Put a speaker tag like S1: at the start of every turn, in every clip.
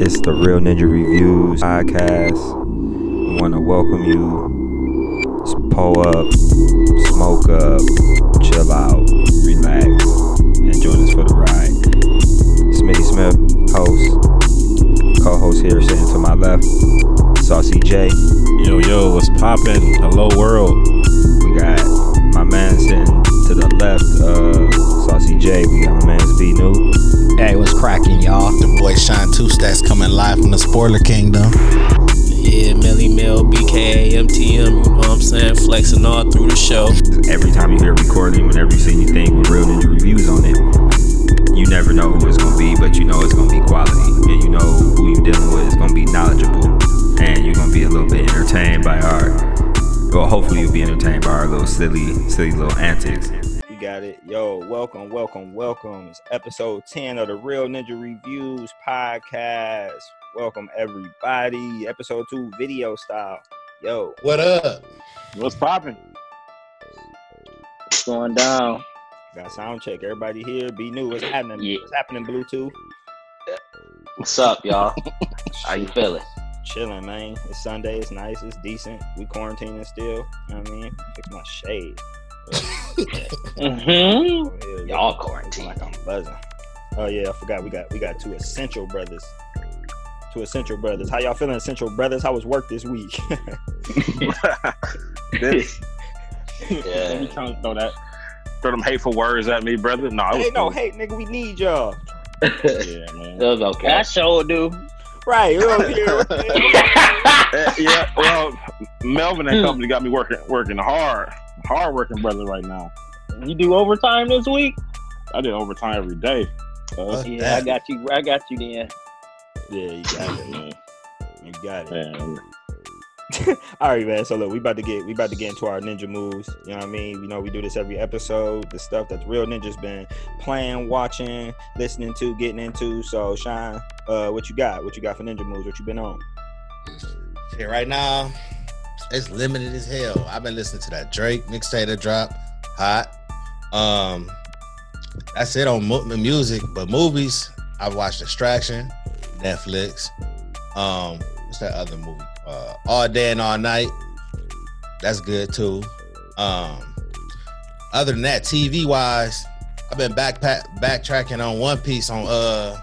S1: It's the Real Ninja Reviews podcast. We want to welcome you. Just pull up, smoke up, chill out, relax, and join us for the ride. Smitty Smith, host. Co-host here sitting to my left. Saucy J.
S2: Yo, yo, what's poppin'? Hello, world.
S1: We got my man sitting to the left, uh, Saucy J. We got my man's B New.
S3: Hey, what's cracking, y'all?
S4: The boy Shine Two Stacks coming live from the Spoiler Kingdom.
S3: Yeah, Millie Mill, BKA, MTM, you know what I'm saying? Flexing all through the show.
S1: Every time you hear a recording, whenever you see anything with Real Ninja Reviews on it, you never know who it's gonna be, but you know it's gonna be quality, and you know who you're dealing with is gonna be knowledgeable, and you're gonna be a little bit entertained by our, well, hopefully you'll be entertained by our little silly, silly little antics. You got it, yo. Welcome, welcome, welcome. It's episode ten of the Real Ninja Reviews podcast. Welcome everybody. Episode two, video style. Yo,
S4: What up?
S2: What's poppin'?
S5: What's going down?
S1: got sound check. Everybody here. Be new. What's happening?
S5: Yeah.
S1: What's happening? Bluetooth.
S5: What's up, y'all? How you feeling?
S1: Chilling, man. It's Sunday. It's nice. It's decent. We quarantining still. You know what I mean? Fix my shade.
S5: Mm-hmm.
S1: Over here,
S5: Y'all
S1: looking
S5: quarantine.
S1: Like I'm buzzing. Oh yeah, I forgot. We got we got two essential brothers. Two essential brothers. How y'all feeling, essential brothers? How was work this week?
S2: This,
S5: Yeah.
S2: you trying to throw that, throw them hateful words at me, brother? No, I was
S1: hey, no,
S2: cool.
S1: hey, nigga, we need y'all.
S2: Yeah, man.
S5: It was okay.
S3: I sure do.
S1: Right, we over here.
S2: Yeah, well, Melvin and company got me working, working hard, hard working brother right now.
S3: You do overtime this week?
S2: I did overtime every day. Uh,
S4: Fuck
S3: Yeah, I got you. I got you then.
S1: yeah, you got it.
S2: man,
S1: You got it.
S2: man.
S1: All right, man. So look, we about to get we about to get into our ninja moves. You know what I mean? You know we do this every episode. The stuff that the real ninjas been playing, watching, listening to, getting into. So shine, uh, what you got? What you got for ninja moves? What you been on?
S4: Shit, right now, it's limited as hell. I've been listening to that Drake mixtape that dropped, hot. Um, that's it on mu- music, but movies. I've watched Distraction, Netflix. Um, what's that other movie? Uh, All Day and All Night. That's good too. Um, other than that, TV wise, I've been backpack backtracking on One Piece on uh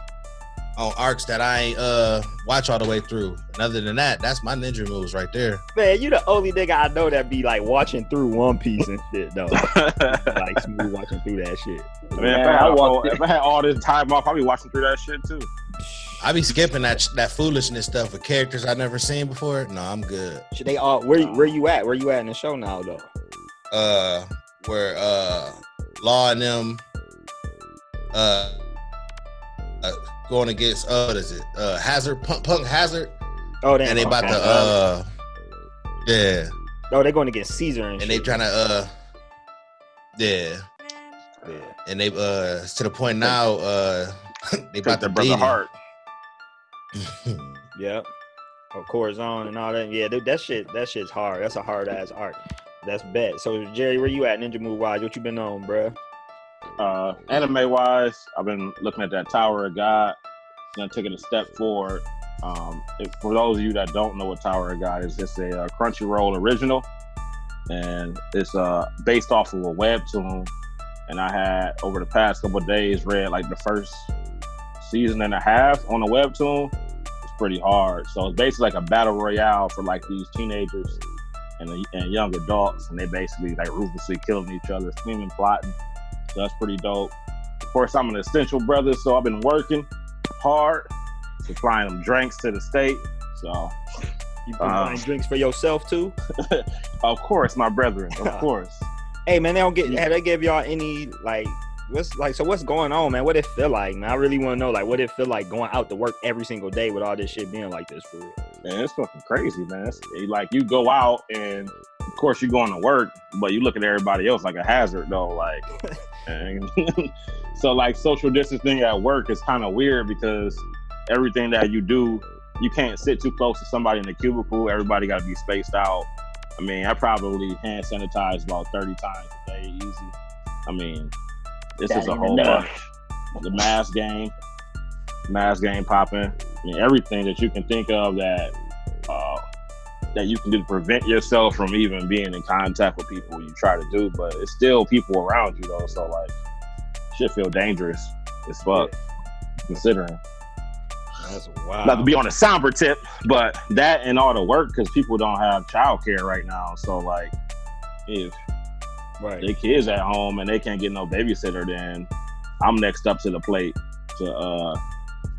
S4: on arcs that I ain't uh watch all the way through. And other than that, that's my ninja moves right there.
S1: Man, you the only nigga I know that be like watching through One Piece and shit though. like smooth watching through that shit.
S2: Man, if, I
S3: I
S2: had all,
S3: walked
S2: if I had all this time off, I'd be watching through that shit too.
S4: I be skipping that that foolishness stuff with characters I never seen before. No, I'm good.
S1: Should they all where where you at? Where you at in the show now though?
S4: Uh, where uh, Law and them uh, uh going against uh, what is it? Uh, Hazard Punk, Punk Hazard,
S1: Oh, they
S4: and they about to uh, yeah,
S1: Oh, they're going against Caesar and,
S4: and they trying to uh, yeah,
S1: Yeah.
S4: and they uh to the point now uh they
S2: Got
S4: about
S2: their
S4: to
S2: brother
S4: beat him.
S2: heart.
S1: Yep. Of Corazon and all that. Yeah, dude, that shit, that shit's hard. That's a hard ass art. That's bet. So Jerry, where you at Ninja Move wise? What you been on, bruh?
S2: Uh, anime wise, I've been looking at that Tower of God. Take it a step forward. Um, if, for those of you that don't know what Tower of God is, it's a uh, Crunchyroll original, and it's uh, based off of a webtoon. And I had over the past couple days read like the first season and a half on the webtoon. It's pretty hard. So it's basically like a battle royale for like these teenagers and, and young adults, and they basically like ruthlessly killing each other, scheming, plotting. So that's pretty dope. Of course, I'm an essential brother, so I've been working hard, supplying them drinks to the state. So,
S1: You been
S2: Uh,
S1: buying drinks for yourself too?
S2: of course, my brethren, of course.
S1: Hey man, they don't get have they give y'all any like what's like so what's going on, man? What it feel like, man? I really want to know like what it feel like going out to work every single day with all this shit being like this for real.
S2: Man, it's fucking crazy, man. It's, like you go out and of course you're going to work, but you look at everybody else like a hazard though. Like, and so like social distancing at work is kind of weird because everything that you do, you can't sit too close to somebody in the cubicle. Everybody got to be spaced out. I mean, I probably hand sanitize about 30 times a day, easy. I mean, this
S5: That
S2: is a whole bunch. The mask game, mask game popping. I mean, everything that you can think of that uh, that you can do to prevent yourself from even being in contact with people you try to do, but it's still people around you though. So like, shit feel dangerous as fuck. Considering
S1: That's wild.
S2: not to be on a somber tip, but that and all the work because people don't have childcare right now. So like, if
S1: right.
S2: their kids at home and they can't get no babysitter, then I'm next up to the plate to uh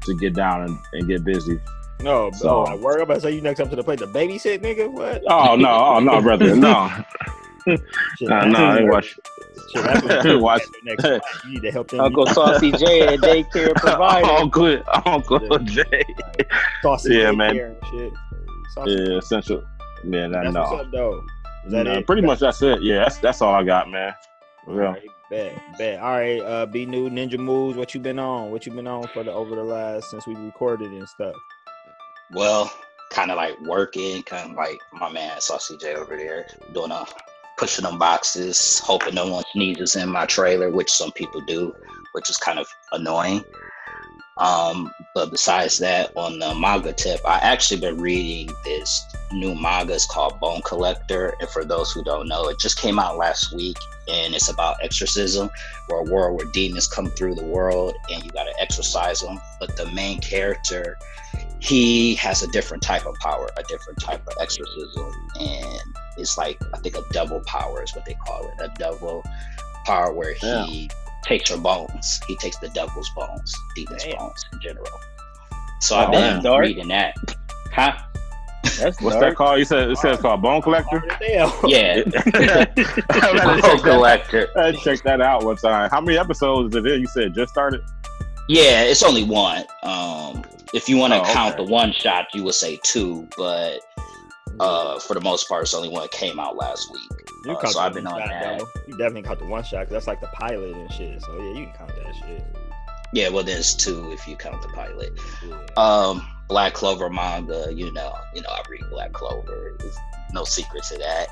S2: to get down and, and get busy.
S1: No,
S2: So-
S1: so, I worry about say you next up to the plate to babysit, nigga. What?
S2: Oh no, oh no, brother, no,
S1: Shit,
S2: uh, no, I ain't watch.
S1: Shit, that's what you
S2: Watch.
S1: next time. You need to help them.
S5: Uncle Saucy J, a daycare provider.
S2: Uncle, Uncle Jay.
S1: Saucy
S2: Yeah,
S1: daycare
S2: man.
S1: and Shit. Saucy-
S2: Yeah, essential. Yeah, that,
S1: That's
S2: no,
S1: what's up, though. Is that
S2: No,
S1: it?
S2: pretty much that's it. Yeah, that's that's all I got, man.
S1: All
S2: Yeah.
S1: right, bet, bet. All right, uh, B new Ninja Moves. What you been on? What you been on for the over the last since we recorded and stuff?
S5: Well, kind of like working, kind of like my man Saucy J over there doing a pushing them boxes, hoping no one sneezes in my trailer, which some people do, which is kind of annoying. Um, but besides that, on the manga tip, I actually been reading this new manga. is called Bone Collector, and for those who don't know, it just came out last week, and it's about exorcism, where a world where demons come through the world, and you got to exorcise them. But the main character he has a different type of power, a different type of exorcism, and it's like I think a double power is what they call it, a double power where he takes your bones. He takes the devil's bones, demons'
S1: Damn.
S5: bones in general. So
S2: Oh,
S5: I've been reading that. Huh?
S6: That's
S2: What's
S6: dark.
S2: that called? You said it says called Bone Collector.
S1: Hard as hell.
S5: Yeah, Bone
S2: check that,
S5: collector.
S2: I gotta check that out one time. How many episodes is it? in? You said just started.
S5: Yeah, it's only one. Um, if you want to
S2: Oh,
S5: count
S2: okay.
S5: the one shot, you would say two, but uh, for the most part, it's only one that came out last week.
S1: You
S5: Uh,
S1: caught
S5: so
S1: the
S5: I've been
S1: one
S5: on
S1: shot,
S5: that.
S1: though. You definitely caught the one shot 'cause that's like the pilot and shit. So yeah, you can count that shit.
S5: Yeah, well, there's two if you count the pilot.
S1: Yeah.
S5: Um, Black Clover manga, you know, you know, I read Black Clover. There's no secret to that.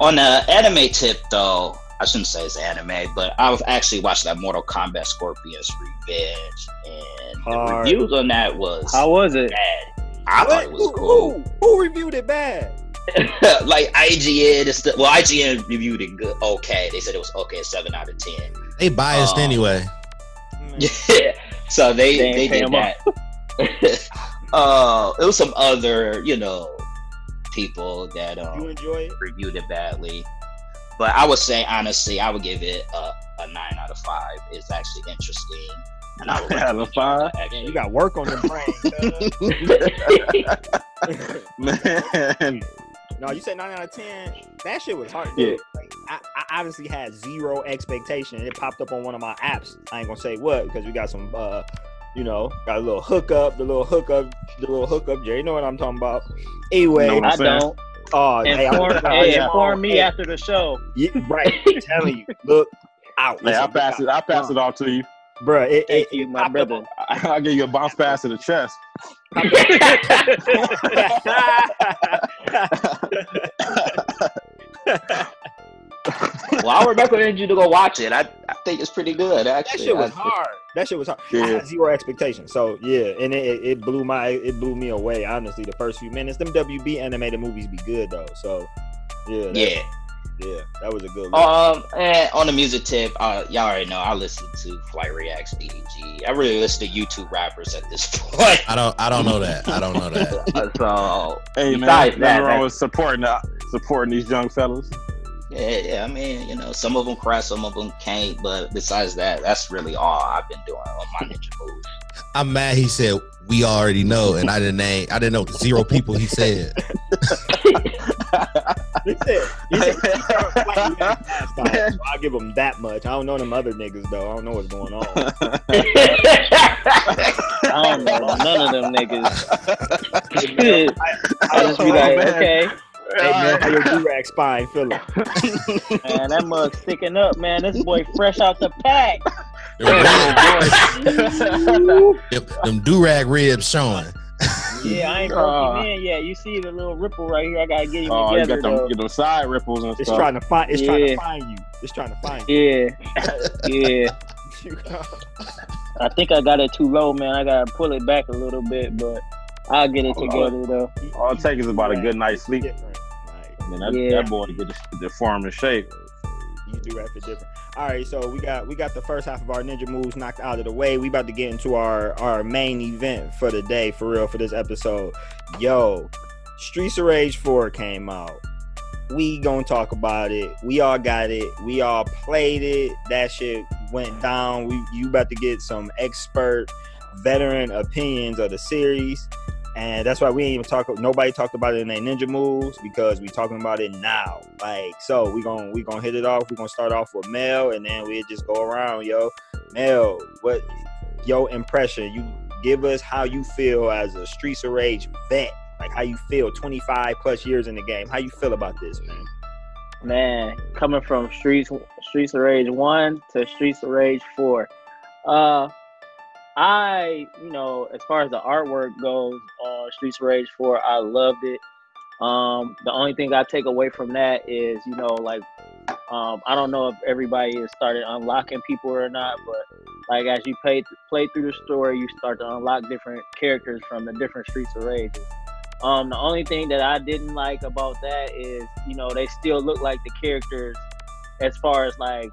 S5: On the anime tip, though, I shouldn't say it's anime, but I've actually watched that Mortal Kombat Scorpion's Revenge, and
S1: Hard.
S5: the reviews on that was
S6: How was it?
S5: bad. I thought it was
S1: Who-
S5: cool.
S1: Who, who reviewed it bad?
S5: like IGN, is the, well, IGN reviewed it good. Okay, they said it was okay, seven out of ten.
S4: They biased
S5: Oh.
S4: anyway.
S5: Yeah. So they
S6: They ain't
S5: they
S6: pay
S5: did
S6: 'em
S5: that. uh, it was some other, you know, people that
S1: You
S5: um,
S1: enjoy it?
S5: reviewed it badly. But I would say honestly, I would give it a, a nine out of five. It's actually interesting, and I would
S2: Nine out of five?
S1: Man, you got work on your brain.
S2: Man,
S1: no, you said nine out of ten. That shit was hard.
S2: Yeah.
S1: Like, I, I obviously had zero expectation. It popped up on one of my apps. I ain't gonna say what because we got some, uh, you know, got a little hookup. The little hookup. The little hookup. Jay, you know what I'm talking about. Anyway,
S2: Know oh,
S6: I
S2: saying?
S6: don't.
S1: oh, hey, I'm-
S6: Inform, hey,
S1: yeah.
S6: inform me
S1: Hey,
S6: after the show.
S1: yeah, right. I'm telling you, look out.
S2: hey, I'll pass it. I'll pass it off to you.
S1: bro. It,
S6: Thank
S1: it,
S6: you, my
S1: popped up
S6: brother.
S2: I'll give you a bounce pass to the chest.
S5: well, I recommend you to go watch it. I, I think it's pretty good. Actually, that
S1: shit was
S5: I-
S1: hard. That shit was hard. I had zero expectations. So yeah, and it, it, it blew my it blew me away. Honestly, the first few minutes, them WB animated movies be good though. So yeah, that,
S5: Yeah.
S1: yeah, that was a good. Look.
S5: Um, and on the music tip, uh, y'all already know I listen to Flight Reacts, DDG. I really listen to YouTube rappers at this point.
S4: I don't. I don't know that. I don't know that.
S5: Uh, so
S2: Hey man, nothing
S5: that,
S2: wrong
S5: that-
S2: with supporting the, supporting these young fellas.
S5: Yeah, yeah, I mean, you know, some of them cry, some of them can't. But besides that, that's really all I've been doing on my ninja moves.
S4: I'm mad. He said we already know, and I didn't name. I didn't know zero people. He said.
S1: He said, he said, Flight Reacts last time, so I'll give them that much. I don't know them other niggas though. I don't know what's going on.
S6: I don't know none of them niggas. Shit. I just be like,
S2: man.
S6: okay,
S1: hey man, how your durag spine feeling?
S6: man, that mug sticking up, man. This boy fresh out the pack.
S4: them, them do-rag ribs showing.
S6: Yeah, I ain't broke ah. him in yet. You see the little ripple right here? I gotta get him
S2: Oh, you got them, get them side ripples and
S1: It's
S2: stuff.
S1: trying to find. It's trying to find you. It's trying to find you.
S6: Yeah, yeah. I think I got it too low, man. I gotta pull it back a little bit, but I'll get it
S2: Oh,
S6: together though.
S2: All it takes is about a good night's sleep. And that,
S6: Yeah.
S2: that boy to get the, the form and shape.
S1: you do rap it different. All right, so we got we got the first half of our ninja moves knocked out of the way. We about to get into our our main event for the day, for real, for this episode. Yo, Streets of Rage 4 came out. We gonna talk about it. We all got it. We all played it. That shit went down. We you about to get some expert veteran opinions of the series. And that's why we ain't even talk. Nobody talked about it in their ninja moves because we talking about it now. Like so, we gonna we gonna hit it off. We gonna start off with Mel, and then we just go around. Yo, Mel, what your impression? You give us how you feel as a Streets of Rage vet. Like how you feel, 25 plus years in the game. How you feel about this, man?
S6: Man, coming from Streets Streets of Rage One to Streets of Rage Four. Uh I, you know, as far as the artwork goes on Streets of Rage 4, I loved it. Um, the only thing I take away from that is, you know, like um, I don't know if everybody has started unlocking people or not, but like as you play play through the story, you start to unlock different characters from the different Streets of Rage. Um, the only thing that I didn't like about that is, you know, they still look like the characters as far as like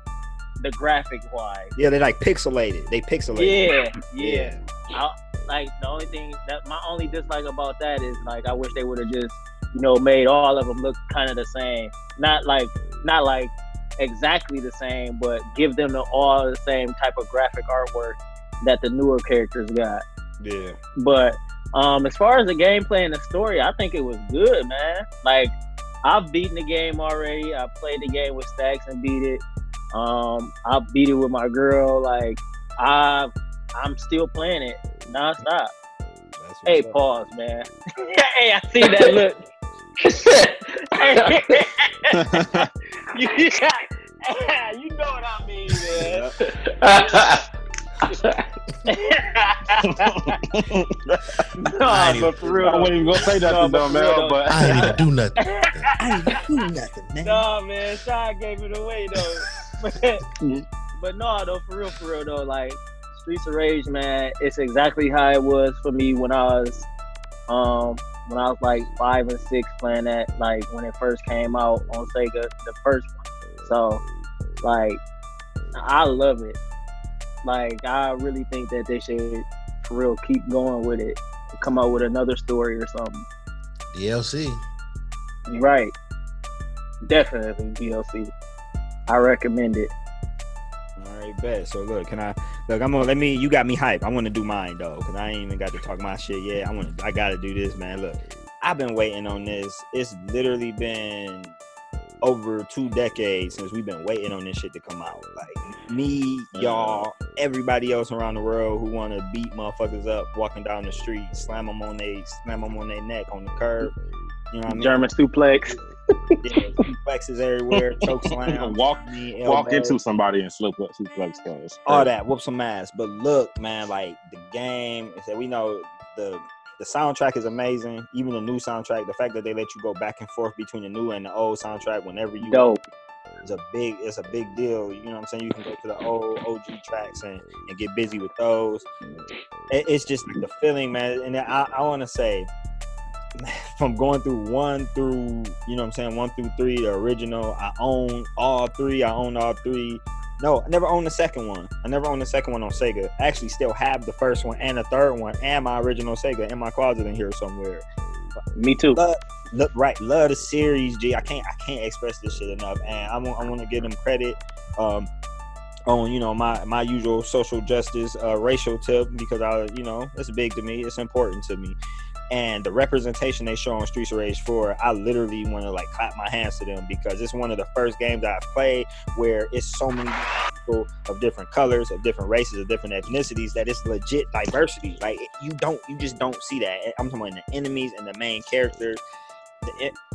S6: the graphic wise.
S1: Yeah, they like pixelated. They pixelated.
S6: Yeah, yeah. I, like the only thing that my only dislike about that is like I wish they would have just you know made all of them look kind of the same. Not like not like exactly the same, but give them the, all the same type of graphic artwork that the newer characters got.
S1: Yeah.
S6: But um, as far as the gameplay and the story, I think it was good, man. Like I've beaten the game already. I played the game with Stacks and beat it. Um, I beat it with my girl. Like I, I'm still playing it nonstop.
S1: That's what's
S6: Hey,
S1: up.
S6: pause, man. hey, I see that look. you, you know what I mean, man. no,
S4: I ain't
S6: but for real.
S2: I wasn't even gonna say
S6: No,
S2: nothing
S6: but
S2: though,
S6: for
S2: Mel,
S6: real,
S2: but
S4: I didn't even do nothing.
S1: I ain't even do nothing, man.
S6: No, man, Shy gave it away though. but, but no, though, for real, for real though, like Streets of Rage, man, it's exactly how it was for me when I was, um, when I was like five and six playing that, like when it first came out on Sega, the first one. So, like, I love it. Like, I really think that they should, for real, keep going with it. Come out with another story or something.
S4: DLC.
S6: Right. Definitely DLC. I recommend it.
S1: All right, bet. So look, can I look? I'm gonna let me. You got me hype. I want to do mine though, cause I ain't even got to talk my shit yet. I want. to I gotta do this, man. Look, I've been waiting on this. It's literally been over two decades since we've been waiting on this shit to come out. Like me, y'all, everybody else around the world who want to beat motherfuckers up walking down the street, slam them on they, slam them on their neck on the curb. You know what I mean?
S6: German suplex.
S1: Yeah, suplexes everywhere, choke slam,
S2: Walk-
S1: knee,
S2: walk into somebody and slip up suplex guys.
S1: all that, whoop some ass. But look, man, like the game that we know the the soundtrack is amazing. Even the new soundtrack, the fact that they let you go back and forth between the new and the old soundtrack whenever you
S6: Dope.
S1: is a big it's a big deal. You know what I'm saying? You can go to the old OG tracks and, and get busy with those. It- it's just the feeling, man. And I, I want to say from going through one through you know what I'm saying one through three, the original. I own all three. I own all three. No, I never owned the second one. I never owned the second one on Sega. I actually still have the first one and the third one and my original Sega in my closet in here somewhere.
S6: Me too.
S1: Love, look, right, love the series, G. I can't, I can't express this shit enough, and I want, I want to give them credit. Um, on you know my my usual social justice uh, racial tip because I you know it's big to me it's important to me and the representation they show on Streets of Rage 4 I literally want to like clap my hands to them because it's one of the first games I've played where it's so many people of different colors of different races of different ethnicities that it's legit diversity. Like you don't you just don't see that. I'm talking about the enemies and the main characters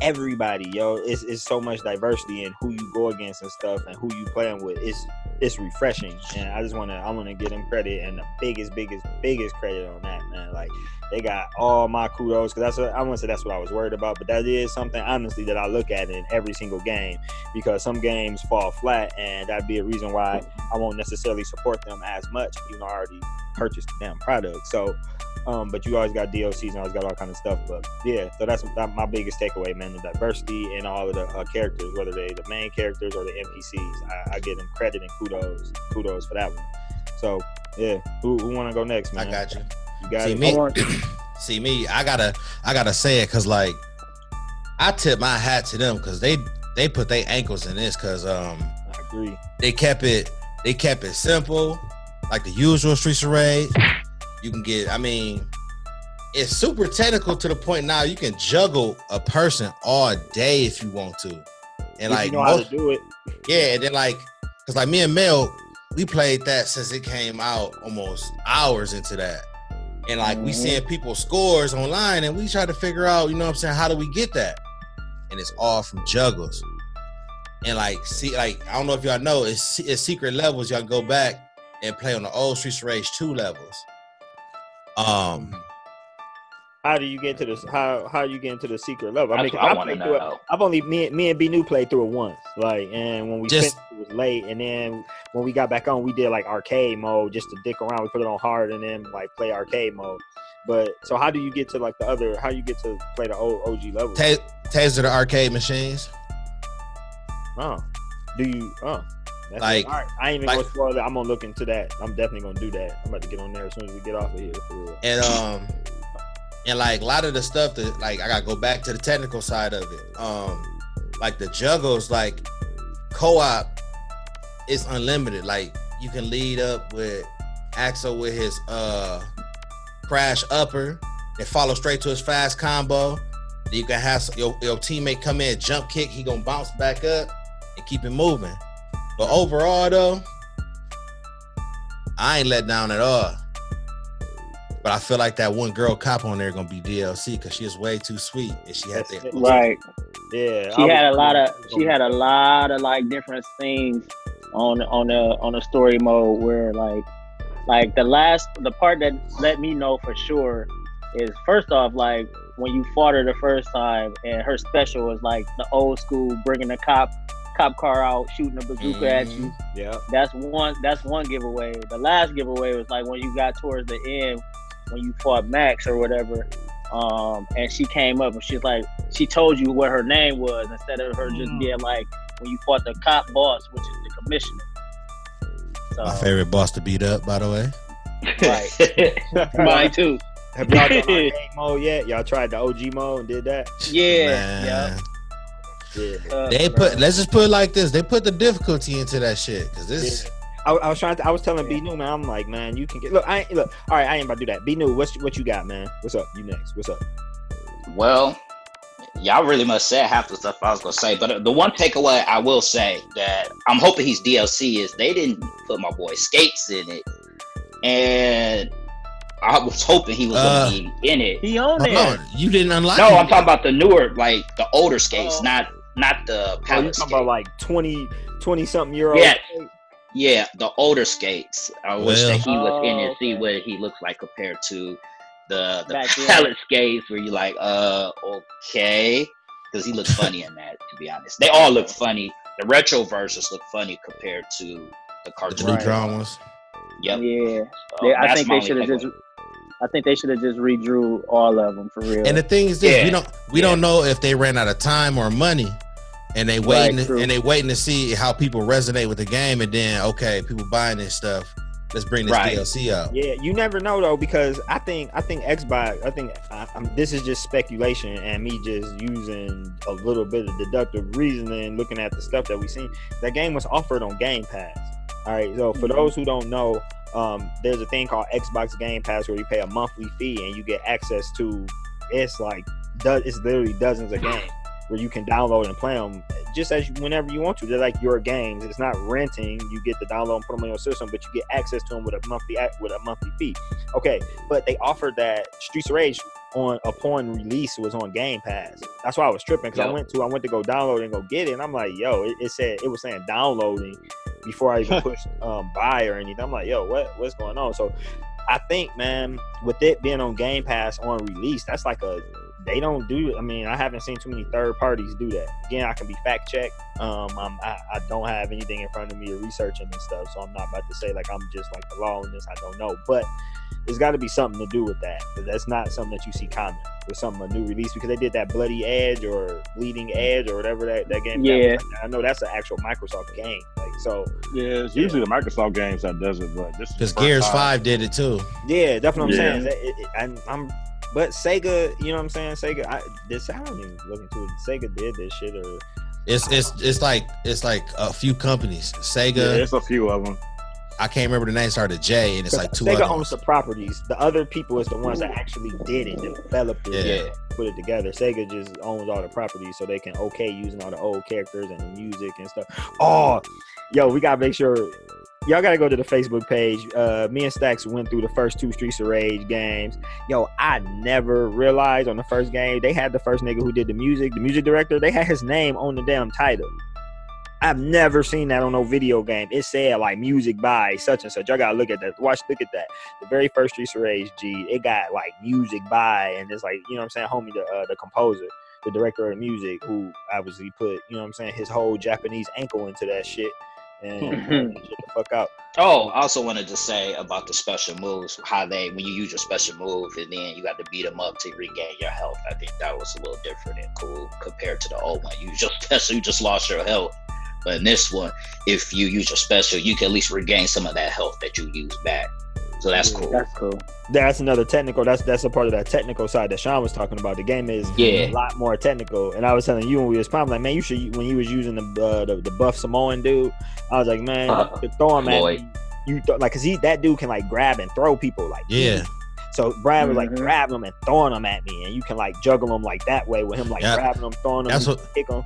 S1: everybody yo it's, it's so much diversity in who you go against and stuff and who you playing with it's it's refreshing, and I just want to I want to give them credit and the biggest, biggest, biggest credit on that, man. Like they got all my kudos because that's what, I want to say that's what I was worried about, but that is something honestly that I look at in every single game because some games fall flat, and that'd be a reason why I won't necessarily support them as much, even though I already purchased the damn product. So. Um, but you always got DLCs and always got all kind of stuff. But yeah, so that's, that's my biggest takeaway, man. The diversity in all of the uh, characters, whether they the main characters or the NPCs. I, I give them credit and kudos, kudos for that one. So yeah, who, who want to go next, man?
S4: I got you.
S1: You got
S4: See
S1: it.
S4: me,
S6: I want-
S4: see me. I gotta, I gotta say it because like, I tip my hat to them because they they put their ankles in this because um
S1: I agree.
S4: they kept it they kept it simple, like the usual Streets of Rage. You can get, I mean, it's super technical to the point now you can juggle a person all day if you want to, and
S1: If
S4: like
S1: you know how
S4: most-
S1: to do it.
S4: yeah, and then like, cause like me and Mel, we played that since it came out almost hours into that. And like we
S6: Mhm.
S4: seeing people scores online and we try to figure out, you know what I'm saying, how do we get that? And it's all from juggles. And like see, like I don't know if y'all know, it's, it's secret levels. Y'all go back and play on the old Streets Rage 2 levels. Um
S1: How do you get to this? How how do you get into the secret level? I
S5: That's
S1: mean, 'cause
S5: what I
S1: I
S5: wanna
S1: played through it.
S5: know.
S1: I've only me, me and B New played through it once, like, and when we
S4: Just-
S1: finished, it was late, and then when we got back on, we did like arcade mode just to dick around. We put it on hard, and then like play arcade mode. But so, how do you get to like the other? How you get to play the old OG level?
S4: ta- taser the arcade machines.
S1: Oh, do you? Oh, that's
S4: Like-
S1: all right. I ain't even
S4: like-
S1: gonna spoil that. I'm gonna look into that. I'm definitely gonna do that. I'm about to get on there as soon as we get off of here. For real.
S4: and um and like a lot of the stuff that like I gotta go back to the technical side of it. Um like the juggles, like co-op is unlimited. Like you can lead up with Axel with his uh crash upper and follow straight to his fast combo. You can have some- your, your teammate come in, jump kick, he gonna bounce back up and keep it moving. But overall though, I ain't let down at all. But I feel like that one girl cop on there gonna be DLC because she is way too sweet and she had
S1: That's
S4: the.
S6: Right.
S1: Yeah,
S6: She
S1: I
S6: had a lot of she had a lot of like different scenes on on the on the story mode where like like the last the part that let me know for sure is first off like when you fought her the first time and her special was like the old school bringing the cop cop car out shooting a bazooka at you
S1: Yeah,
S6: that's one that's one giveaway the last giveaway was like when you got towards the end when you fought max or whatever um and she came up and she's like she told you what her name was instead of her just
S1: Mm.
S6: being like when you fought the cop boss which is the commissioner so
S4: My favorite boss to beat up, by the way.
S6: Right. mine too
S1: Have y'all done arcade mode yet? Y'all tried the OG mode and did that?
S6: yeah
S4: Man.
S6: yeah
S1: Yeah.
S6: Uh,
S4: They
S6: bro.
S4: put let's just put it like this. They put the difficulty into that shit. Cause this
S1: Yeah. I, I was trying to. I was telling B New man. I'm like, man, you can get. Look, I ain't, look. All right, I ain't about to do that. B New, what's what you got, man? What's up? You next? What's up?
S5: Well, y'all really must say half the stuff I was gonna say, but the one takeaway I will say that I'm hoping he's DLC is they didn't put my boy Skates in it, and I was hoping he was
S4: Uh,
S5: gonna be in it.
S6: he on
S4: Hold
S6: there
S4: on, you didn't unlock
S5: No,
S4: it.
S5: I'm talking about the newer, like the older skates,
S6: Oh.
S5: not not the
S1: Oh, you
S5: pallet
S1: talking
S5: skate.
S1: about like 20, 20 something year old?
S5: Yeah. yeah, the older skates. I wish that he was in
S6: Oh,
S5: it, see
S6: okay.
S5: what he looks like compared to the the
S6: Back then.
S5: pallet skates, where you like, uh, okay, because he looks funny in that. To be honest, they all look funny. The retro versions look funny compared to the
S4: the
S5: cartoon.
S4: blue
S6: Right.
S4: drawn ones.
S5: Yep.
S6: yeah
S5: So
S6: They- I think they should have just I think they should have just redrew all of them for real
S4: And the thing is this,
S5: Yeah.
S4: we don't we don't know if they ran out of time or money. And they waiting
S6: true.
S4: and they waiting to see how people resonate with the game and then okay, people buying this stuff. Let's bring this
S5: Right.
S4: DLC out.
S1: Yeah, you never know though because I think I think Xbox. I think I, I'm, this is just speculation and me just using a little bit of deductive reasoning, looking at the stuff that we've seen. That game was offered on Game Pass. All right, so for
S6: Mhm.
S1: those who don't know, um, there's a thing called Xbox Game Pass where you pay a monthly fee and you get access to. It's like it's literally dozens of games where you can download and play them just as you, whenever you want to. They're like your games. It's not renting. You get to download and put them on your system, but you get access to them with a monthly with a monthly fee. Okay, but they offered that Streets of Rage on upon release was on Game Pass. That's why I was tripping because I went to I went to go download and go get it, and I'm like, yo, it, it said it was saying downloading, before I even pushed um, buy or anything. I'm like, yo, what what's going on? So I think, man, with it being on Game Pass on release, that's like a they don't do. I mean, I haven't seen too many third parties do that. Again, I can be fact checked. Um, I'm, I, I don't have anything in front of me or researching and stuff, so I'm not about to say like I'm just like the law in this. I don't know, but it's got to be something to do with that. But that's not something that you see common with something a new release because they did that Bloody Edge or Bleeding Edge or whatever that, that game.
S6: Yeah.
S1: was. I know that's an actual Microsoft game. Like so,
S2: Yeah, it's usually the Microsoft games that does it, but this
S4: Because Gears
S2: time.
S4: Five did it too.
S1: yeah, that's what I'm
S2: Yeah.
S1: saying. It- it- and I'm, but Sega, you know what I'm saying? Sega, I this I don't even look into it. Sega did this shit or
S4: It's it's it's like it's like a few companies.
S2: Yeah,
S4: Sega,
S2: it's a few of them.
S4: I can't remember the name. Started J, and it's like two
S1: Sega
S4: other
S1: owns
S4: ones.
S1: the properties. The other people is the ones that actually did it, developed it,
S4: Yeah.
S1: put it together. Sega just owns all the properties, so they can okay using all the old characters and the music and stuff. Oh, yo, we gotta make sure y'all gotta go to the Facebook page. Uh, me and Stacks went through the first two Streets of Rage games. Yo, I never realized on the first game they had the first nigga who did the music, the music director. They had his name on the damn title. I've never seen that on no video game. It said like music by such and such. Y'all gotta look at that. Watch, look at that. The very first Streets of Rage G, it got like music by, and it's like you know what I'm saying, homie, the uh, the composer, the director of music, who obviously put you know what I'm saying his whole Japanese ankle into that shit and
S6: uh,
S1: get the fuck out.
S5: Oh, I also wanted to say about the special moves, how they when you use your special move and then you got to beat them up to regain your health. I think that was a little different and cool compared to the old one. You just special, you just lost your health. But in this one, if you use your special, you can at least regain some of that health that you used back. So that's cool.
S6: That's cool.
S1: That's another technical. That's that's a part of that technical side that Sean was talking about. The game is
S5: Yeah.
S1: a lot more technical. And I was telling you when we was playing, like, man, you should when you was using the uh, the, the buff Samoan dude. I was like, man,
S5: Uh,
S1: throw him at
S5: Floyd.
S1: me. You th- like, cause he that dude can like grab and throw people like
S4: Yeah.
S1: easy. So Brad was like
S6: Mhm.
S1: grabbing them and throwing them at me, and you can like juggle them like that way with him like
S4: Yeah.
S1: grabbing them, throwing them,
S4: That's
S1: you
S4: what-
S1: can kick them.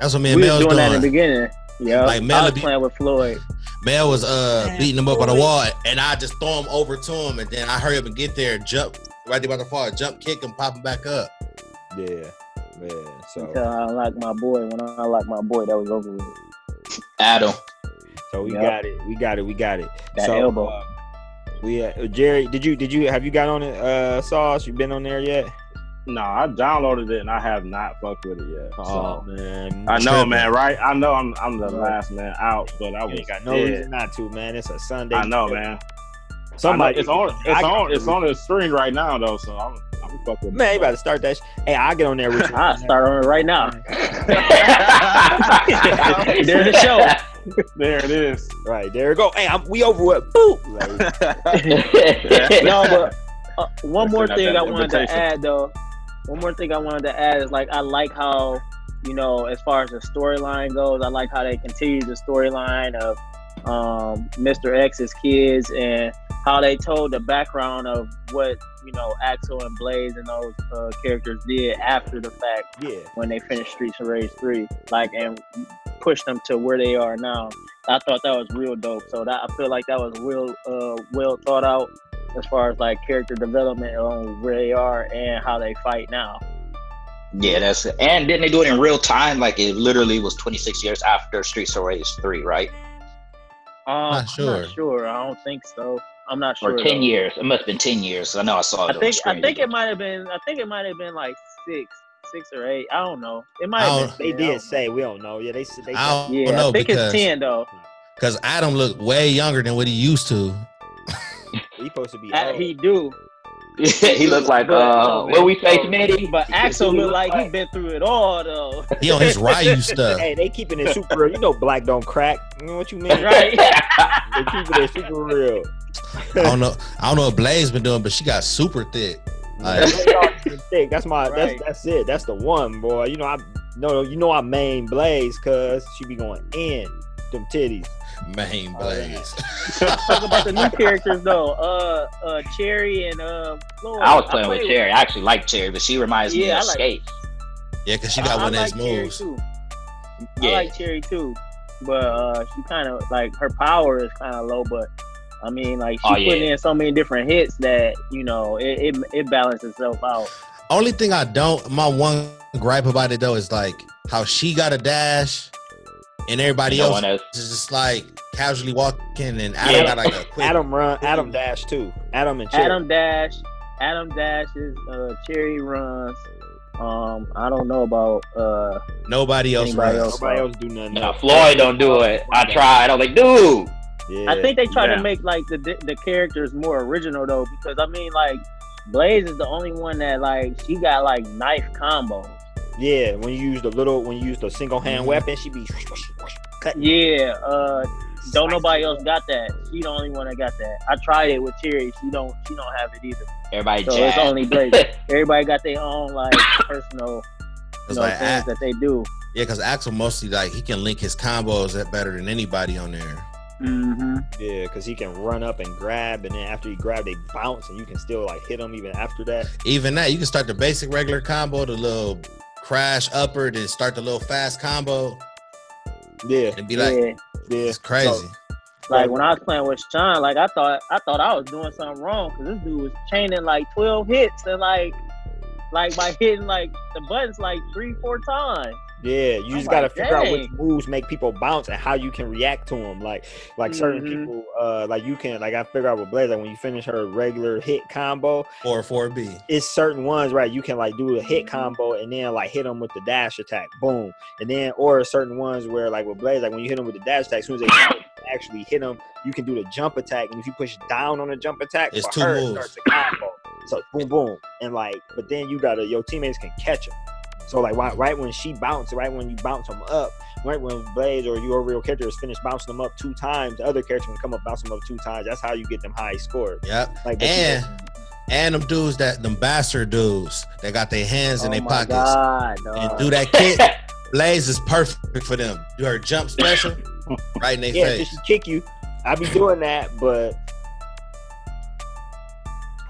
S4: That's what me and
S6: We
S4: Mel
S6: was
S4: was
S6: doing that in the beginning. Yeah,
S4: Like,
S6: I was
S4: Melody-
S6: playing with Floyd.
S4: Mel was uh
S1: Man,
S4: beating him up on the wall, and I just throw him over to him, and then I hurry up and get there, jump right there by the fall, jump, kick him, pop him back up.
S1: Yeah, yeah. So
S6: Until I unlocked my boy. When I unlocked my boy, that was over with.
S5: Adam.
S1: so we
S6: Yep.
S1: got it, we got it, we got it.
S6: That
S1: so,
S6: elbow.
S1: uh, we uh, Jerry, did you did you have you got on it? Uh, sauce, you been on there yet?
S2: No, I downloaded it and I have not fucked with it yet.
S1: Oh
S2: So
S1: man,
S2: I know, man. Right? I know I'm I'm the last man out, but I
S1: You
S2: was
S1: ain't got no
S2: dead.
S1: reason not to, man. It's a Sunday.
S2: I know, man.
S1: Somebody,
S2: know, it's on. It's
S1: I-
S2: on. It's on the screen right now, though. So I'm I'm fucking.
S1: Man, you about to start that. Sh- hey, I get on there with you.
S6: I'll start on it right now. There's the show.
S2: There it is.
S1: Right there, we go. Hey, I'm, we over with. Boop. Like,
S6: no, but uh, one
S2: I
S6: more thing I wanted to add though. One more thing I wanted to add is like I like how you know as far as the storyline goes, I like how they continue the storyline of um, Mr. X's kids and how they told the background of what you know Axel and Blaze and those uh, characters did after the fact
S1: yeah,
S6: when they finished Streets of Rage three, like and pushed them to where they are now. I thought that was real dope. So that I feel like that was real uh, well thought out as far as like character development on where they are and how they fight now.
S5: Yeah, that's and didn't they do it in real time? Like it literally was 26 years after Streets of Rage 3, right?
S6: Um,
S4: Not
S6: I'm
S4: sure.
S6: not sure. I don't think so. I'm not sure.
S5: Or 10
S6: though.
S5: years. It must have been 10 years. I know I saw it.
S6: I
S5: on
S6: think I think it might have been. I think it might have been like six, six or eight. I don't know. It might have been.
S1: they
S6: 10, I don't
S1: did say we don't know. Yeah, they said they.
S4: I don't
S6: Yeah,
S4: know
S6: I think
S4: because
S6: it's ten though.
S4: because Adam looked way younger than what he used to.
S1: He supposed to be. Old.
S6: He do.
S5: he looked like
S6: But-
S5: uh what we say, Smitty?
S6: But Axel
S5: He
S6: look
S5: look
S6: like he
S5: like-
S6: been through it all though.
S4: He on his Ryu stuff.
S1: Hey, they keeping it super real. You know, black don't crack. You know what you mean?
S6: right.
S1: They keeping it super real.
S4: I don't know. I don't know what Blaze been doing, but she got super thick. Like,
S1: thick. That's my.
S6: Right.
S1: That's that's it. That's the one, boy. You know I. No, you know I main Blaze, cause she be going in them titties.
S4: main Blaze.
S6: Talk about the new characters though. Uh, uh, Cherry and uh, Floyd.
S5: I was playing with
S6: played
S5: Cherry. I actually like Cherry, but she reminds me of
S6: like-
S5: Skate.
S4: yeah, because she got
S6: I-
S4: one
S6: I
S4: of his
S6: like
S4: moves.
S6: too.
S5: Yeah.
S6: I like Cherry too, but uh, she kind of like her power is kind of low. But I mean, like she
S5: Oh, yeah.
S6: putting in so many different hits that you know it it, it balances itself out.
S4: Only thing I don't, my one gripe about it though is like how she got a dash and everybody
S5: No
S4: else
S5: one else.
S4: is just like casually walking, and Adam
S1: Yeah.
S4: got like a quick.
S1: Adam run, Adam dash too. Adam and Chip.
S6: Adam Dash, Adam Dash's uh, Cherry runs. Um, I don't know about uh
S4: Nobody else
S6: Anybody
S4: runs.
S6: else?
S1: Nobody else do nothing.
S5: Nah. Floyd don't do it. I tried. I was like, dude.
S1: Yeah.
S6: I think they try
S2: Yeah.
S6: to make like the the characters more original though, because I mean like Blaze is the only one that like she got like knife combos.
S1: Yeah, when you use the little, when you use the single hand
S4: Mhm.
S1: weapon, she be cutting.
S6: Yeah, uh, don't nobody else got that. She the only one that got that. I tried it with Cherry. She don't. She don't have it either.
S5: Everybody
S6: So
S5: jacked.
S6: it's only Blaze. Everybody got their own like personal you know,
S4: like,
S6: things
S4: A-
S6: that they do.
S4: yeah, because Axel mostly like he can link his combos at better than anybody on there.
S6: Mm-hmm.
S1: Yeah, because he can run up and grab, and then after you grab, they bounce, and you can still like hit them even after that.
S4: Even that, you can start the basic regular combo, the little crash upper, then start the little fast combo,
S1: Yeah,
S4: and be like,
S6: yeah.
S1: yeah.
S4: it's crazy.
S1: So-
S6: Like when I was playing with Sean, like I thought I thought I was doing something wrong because this dude was chaining like twelve hits and like like by hitting like the buttons like three four times.
S1: Yeah, you
S6: I'm
S1: just gotta
S6: like,
S1: figure out which moves make people bounce and how you can react to them. Like, like certain
S6: Mhm.
S1: people, uh, like you can, like I figure out with Blaze, like when you finish her regular hit combo,
S4: or four B.
S1: it's certain ones, right? You can like do a hit combo and then like hit them with the dash attack, boom, and then or certain ones where like with Blaze, like when you hit them with the dash attack, as soon as they actually hit them, you can do the jump attack, and if you push down on the jump attack,
S4: It's
S1: for
S4: two
S1: her, it
S4: moves.
S1: starts a combo. So boom, boom, and like, but then you gotta your teammates can catch them. So like right, right when she bounced, right when you bounce them up, right when Blaze or your real character is finished bouncing them up two times, the other character can come up bounce them up two times. That's how you get them high scores.
S4: Yep.
S1: Like
S4: And and them dudes that them bastard dudes that got their hands in
S6: oh
S4: their pockets
S6: God,
S4: and do that kick. Blaze is perfect for them. Do her jump special right in their
S1: yeah, so
S4: face.
S1: she kick you. I be doing that, but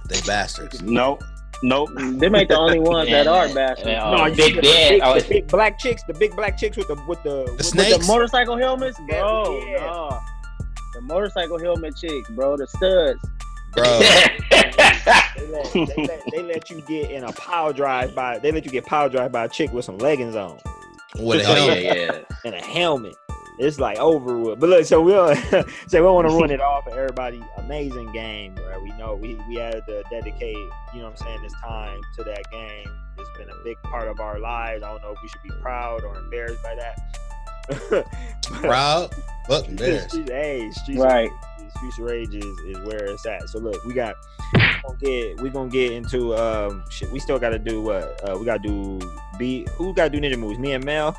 S4: They bastards.
S2: Nope. Nope.
S6: Them ain't the only ones that are uh, bastards.
S5: Yeah,
S1: no, you
S5: Big
S1: see the big,
S5: oh,
S1: the big black chicks, the big black chicks with the with the, with
S4: snake?
S6: With the motorcycle helmets, bro.
S1: yeah.
S6: nah. The motorcycle helmet chicks, bro. The studs.
S4: Bro.
S1: They let, they, let, they let you get in a power drive by they let you get power drive by a chick with some leggings on
S4: With a
S5: oh yeah, yeah.
S1: and a helmet. It's like over with. But look, so we'll so we want to run it off for everybody. Amazing game, bro. We know we we had to dedicate, you know what I'm saying, this time to that game. It's been a big part of our lives. I don't know if we should be proud or embarrassed by that.
S4: Proud. but embarrassed.
S1: Streets- hey, streets
S6: Right.
S1: of, streets of rage is, is where it's at. So look, we got we gonna get we gonna get into um shit. We still gotta do what? Uh, we gotta do B. Who gotta do ninja moves? Me and Mel.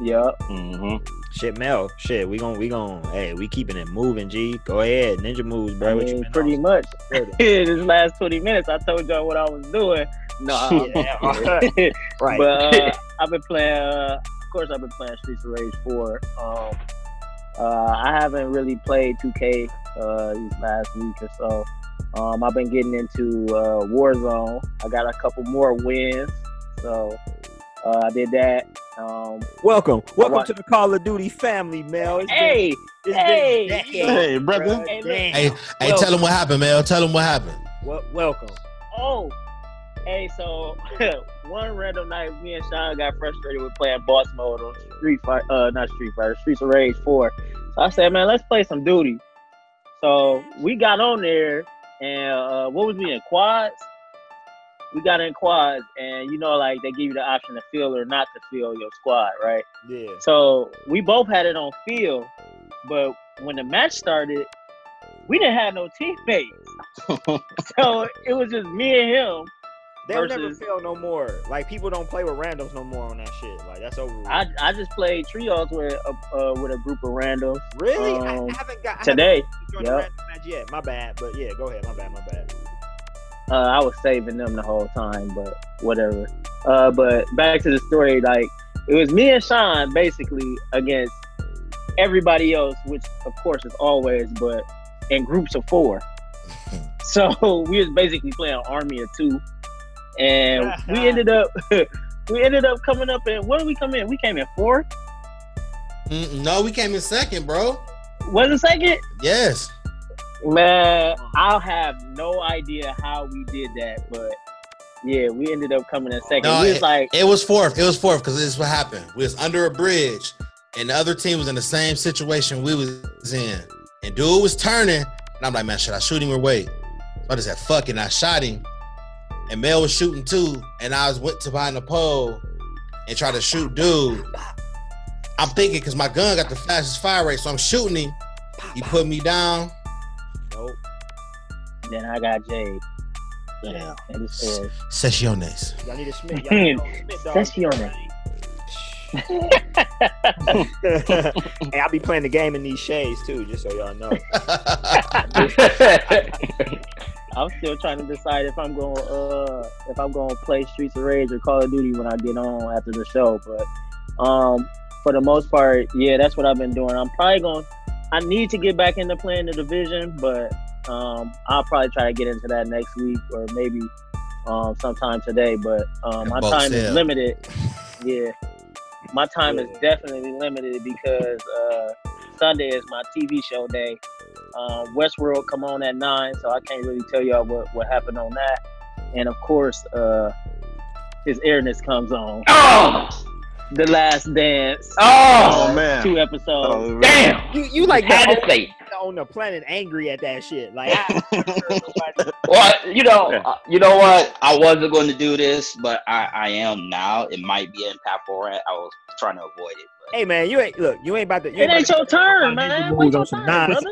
S6: Yup.
S2: hmm
S1: Shit, Mel. Shit, we gon' we gon' hey, we keeping it moving. G, go ahead, ninja moves, bro.
S6: I
S1: what you
S6: mean, pretty
S1: on?
S6: much.
S1: Further.
S6: this last 20 minutes, I told y'all what I was doing. No,
S1: Yeah, alright. right.
S6: but uh, I've been playing. Uh, of course, I've been playing Streets of Rage 4. Um, uh, I haven't really played 2K uh, these last week or so. Um, I've been getting into uh, Warzone. I got a couple more wins, so uh, I did that. Um,
S1: welcome, welcome
S6: watch-
S1: to the Call of Duty family, Mel. It's been-
S6: hey,
S1: it's
S6: hey,
S1: been a
S2: Hey, brother.
S6: Hey,
S4: Hey, hey, tell them what happened, Mel. Tell them what happened.
S1: Wel- welcome.
S6: Oh, hey, so one random night, me and Sean got frustrated with playing boss mode on Street Fighter, uh, not Street Fighter, Streets of Rage 4. So I said, man, let's play some duty. So we got on there, and uh, what was we in quads? We got in quads, and you know, like they give you the option to fill or not to fill your squad, right?
S1: Yeah.
S6: So we both had it on field, but when the match started, we didn't have no teammates. so it was just me and him.
S1: They'll never
S6: versus-
S1: fail no more. Like people don't play with randoms no more on that shit. Like that's over. with.
S6: I, I just played trios with a uh, with a group of randoms
S1: really, I,
S6: um,
S1: I haven't got I
S6: today.
S1: haven't
S6: Yep.
S1: match yet. My bad, but yeah, go ahead. My bad. My bad.
S6: Uh, I was saving them the whole time, but whatever. Uh, but back to the story, like it was me and Sean basically against everybody else, which of course is always, but in groups of four. so we was basically playing army of two, and we ended up we ended up coming up in what did we come in? We came in fourth.
S4: No, we came in second, bro.
S6: Was it second?
S4: Yes.
S6: Man, I'll have no idea how we did that, but yeah, we ended up coming in second.
S4: No,
S6: we was like,
S4: It was fourth. It was fourth because this is what happened. We was under a bridge, and the other team was in the same situation we was in. And dude was turning, and I'm like, man, should I shoot him or wait? So I just said, fuck it, and I shot him. And Mel was shooting too, and I was went to behind the pole and tried to shoot dude. I'm thinking because my gun got the fastest fire rate, so I'm shooting him. He put me down.
S1: Nope.
S6: Then I got Jade.
S4: Yeah.
S6: And it says,
S4: Sessiones.
S1: Y'all need a Smith. Y'all need a Smith.
S6: Sessiones.
S1: hey, I'll be playing the game in these shades too, just so y'all know.
S6: I'm still trying to decide if I'm going to uh if I'm going to play Streets of Rage or Call of Duty when I get on after the show. But um, for the most part, yeah, that's what I've been doing. I'm probably going. I need to get back into playing the division, but um, I'll probably try to get into that next week or maybe um, sometime today. But um, my time
S4: sale.
S6: is limited. Yeah, my time is definitely limited because uh, Sunday is my TV show day. Um, Westworld come on at nine, so I can't really tell y'all what, what happened on that. And of course, uh, his airness comes on.
S5: Oh,
S6: The Last Dance.
S5: oh,
S6: uh,
S2: man.
S6: Two episodes.
S2: Oh,
S5: damn!
S1: You you like
S5: had to say.
S1: on the planet angry at that shit. Like I,
S5: Well, you know, uh, you know what? I wasn't going to do this, but I, I am now. It might be impactful. Right? I was trying to avoid it. But
S1: hey man, you ain't look, you ain't about to. You
S6: It ain't
S1: about
S6: your turn, man.
S1: moves
S6: Wait your
S1: on some
S6: turn, brother.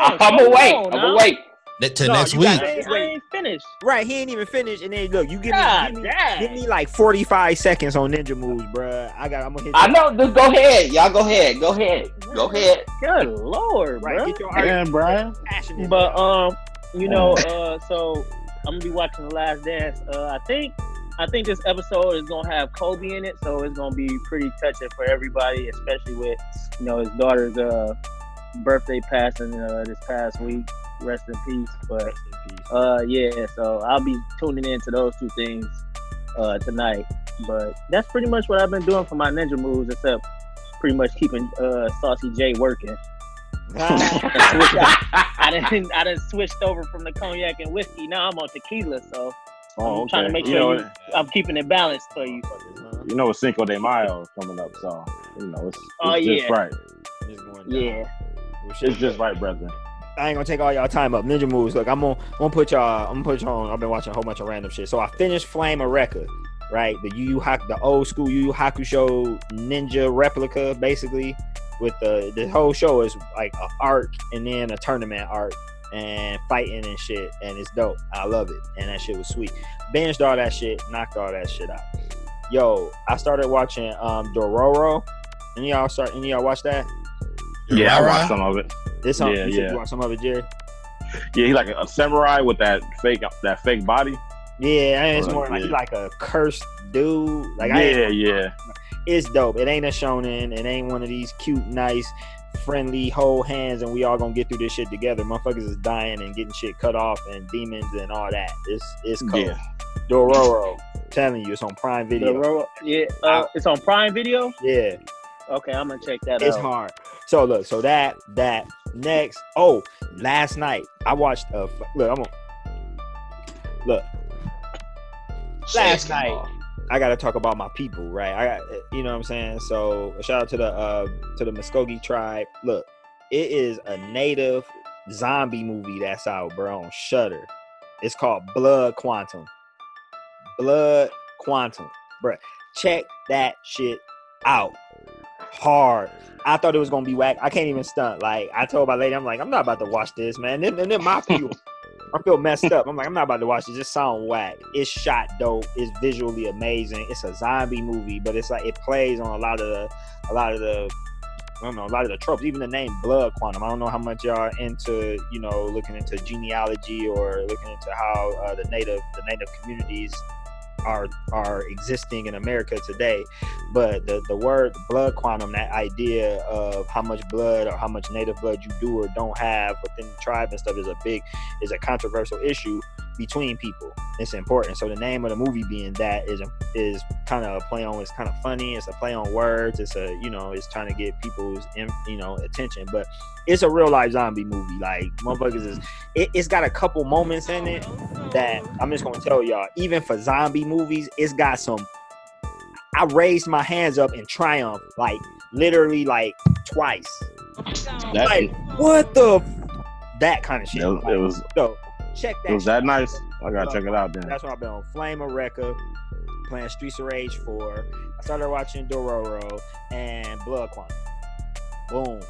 S5: I'm
S6: slow
S5: gonna wait. I'm
S6: now.
S5: Gonna.
S4: That- to
S1: No,
S4: next week.
S1: got-
S6: I ain't, I ain't finished.
S1: Right, he ain't even finished, and then look, you give me,
S6: God
S1: give me, give me like forty five seconds on ninja moves, bruh. I got, I'm gonna hit.
S5: I
S1: you.
S5: know. Just go ahead. Y'all go ahead. Go ahead. Go ahead.
S6: Good lord,
S1: Right,
S6: bro.
S1: get your argument
S2: Brian.
S6: But um, you know, uh, so I'm gonna be watching The Last Dance. Uh, I think I think this episode is gonna have Kobe in it, so it's gonna be pretty touching for everybody, especially with you know his daughter's uh birthday passing uh, this past week. Rest in peace. But
S1: Rest in peace.
S6: uh, yeah, so I'll be tuning into those two things uh tonight. But that's pretty much what I've been doing for my ninja moves, except pretty much keeping uh Saucy J working. I didn't I didn't switched over from the cognac and whiskey. Now I'm on tequila, so
S2: Oh,
S6: I'm trying to
S2: okay.
S6: make
S2: you
S6: sure
S2: know,
S6: you, I'm keeping it balanced for you.
S2: you know, it's Cinco de Mayo coming up, so you know, it's, it's
S6: Oh,
S2: just
S6: yeah.
S2: right.
S1: Just going down.
S6: Yeah.
S2: It's just right, brethren.
S1: I ain't gonna take all y'all time up. Ninja moves. Look, I'm gonna, I'm gonna put y'all. I'm gonna put y'all on. I've been watching a whole bunch of random shit. So I finished Flame of Recca, right? The Yu Yu Haku, the old school Yu Yu Hakusho ninja replica, basically. With the the whole show is like a arc and then a tournament arc and fighting and shit, and it's dope. I love it, and that shit was sweet. Binged all that shit, knocked all that shit out. Yo, I started watching um Dororo. Any y'all start? Any y'all watch that?
S2: Yeah, I
S4: Rara?
S2: watched some of it.
S1: This on,
S2: Yeah,
S1: you said
S2: yeah.
S1: you watch some of it, Jerry.
S2: Yeah, he's like a, a samurai with that fake that fake body.
S1: Yeah, and it's more like
S2: yeah.
S1: he like a cursed dude. Like I
S2: yeah,
S1: ain't-
S2: yeah.
S1: it's dope. It ain't a shonen. It ain't one of these cute, nice, friendly, whole hands, and we all gonna get through this shit together. Motherfuckers is dying and getting shit cut off, and demons and all that. It's it's cold.
S2: Yeah.
S1: Dororo, telling you, it's on Prime Video.
S6: Ro- yeah, uh, it's on Prime Video.
S1: Yeah,
S6: Okay, I'm gonna check that
S1: it's
S6: out.
S1: It's hard. So look, so that that next. Oh, last night I watched. Uh, f- look, I'm gonna look. Last night. I got to talk about my people, right? I got, you know what I'm saying. So shout out to the uh, to the Muskogee tribe. Look, it is a native zombie movie that's out, bro, on Shudder. It's called Blood Quantum. Blood Quantum, bro. Check that shit out. Hard. I thought it was gonna be whack. I can't even stunt. Like I told my lady, I'm like, I'm not about to watch this, man. And then, my people. I feel messed up. I'm like, I'm not about to watch this. It sound whack. It's shot dope. It's visually amazing. It's a zombie movie, but it's like it plays on a lot of the, a lot of the, I don't know, a lot of the tropes. Even the name Blood Quantum. I don't know how much y'all into, you know, looking into genealogy or looking into how uh, the native, the native communities are existing in America today. But the the word blood quantum, that idea of how much blood or how much native blood you do or don't have within the tribe and stuff is a big is a controversial issue between people. It's important. So the name of the movie being that is is kind of a play on. It's kind of funny. It's a play on words. It's a you know it's trying to get people's you know attention. But it's a real life zombie movie. Like motherfuckers is it, it's got a couple moments in it that I'm just gonna tell y'all. Even for zombie movies, it's got some I raised my hands up in triumph, like literally like twice.
S2: That,
S1: Like what the f- that kind of shit.
S2: it, was, it was
S1: so check that.
S2: it was that
S1: out.
S2: nice. I gotta check it out then.
S1: That's when I've been on Flame of Recca, playing Streets of Rage 4. I started watching Dororo and Blood Quantum. Boom.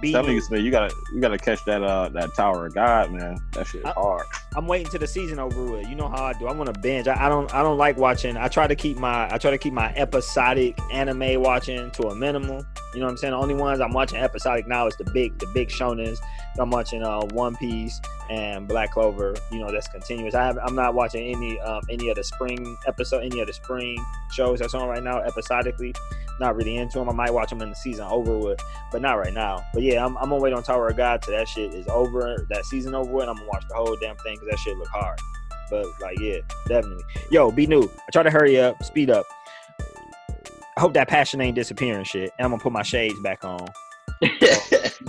S1: Beat
S2: Tell me,
S1: me.
S2: you gotta you gotta catch that uh that Tower of God, man. That shit
S1: I-
S2: hard.
S1: I'm waiting till the season over with. You know how I do. I want to binge. I, I don't. I don't like watching. I try to keep my. I try to keep my episodic anime watching to a minimum. You know what I'm saying? The only ones I'm watching episodic now is the big, the big shonens. I'm watching uh One Piece and Black Clover. You know that's continuous. I have. I'm not watching any um any of the spring episode, any of the spring shows that's on right now episodically. Not really into them. I might watch them in the season over with, but not right now. But yeah, I'm, I'm gonna wait on Tower of God till that shit is over, that season over with. And I'm gonna watch the whole damn thing because that shit look hard. But like, yeah, definitely. Yo, be new. I try to hurry up, speed up. I hope that passion ain't disappearing, shit. And I'm gonna put my shades back on.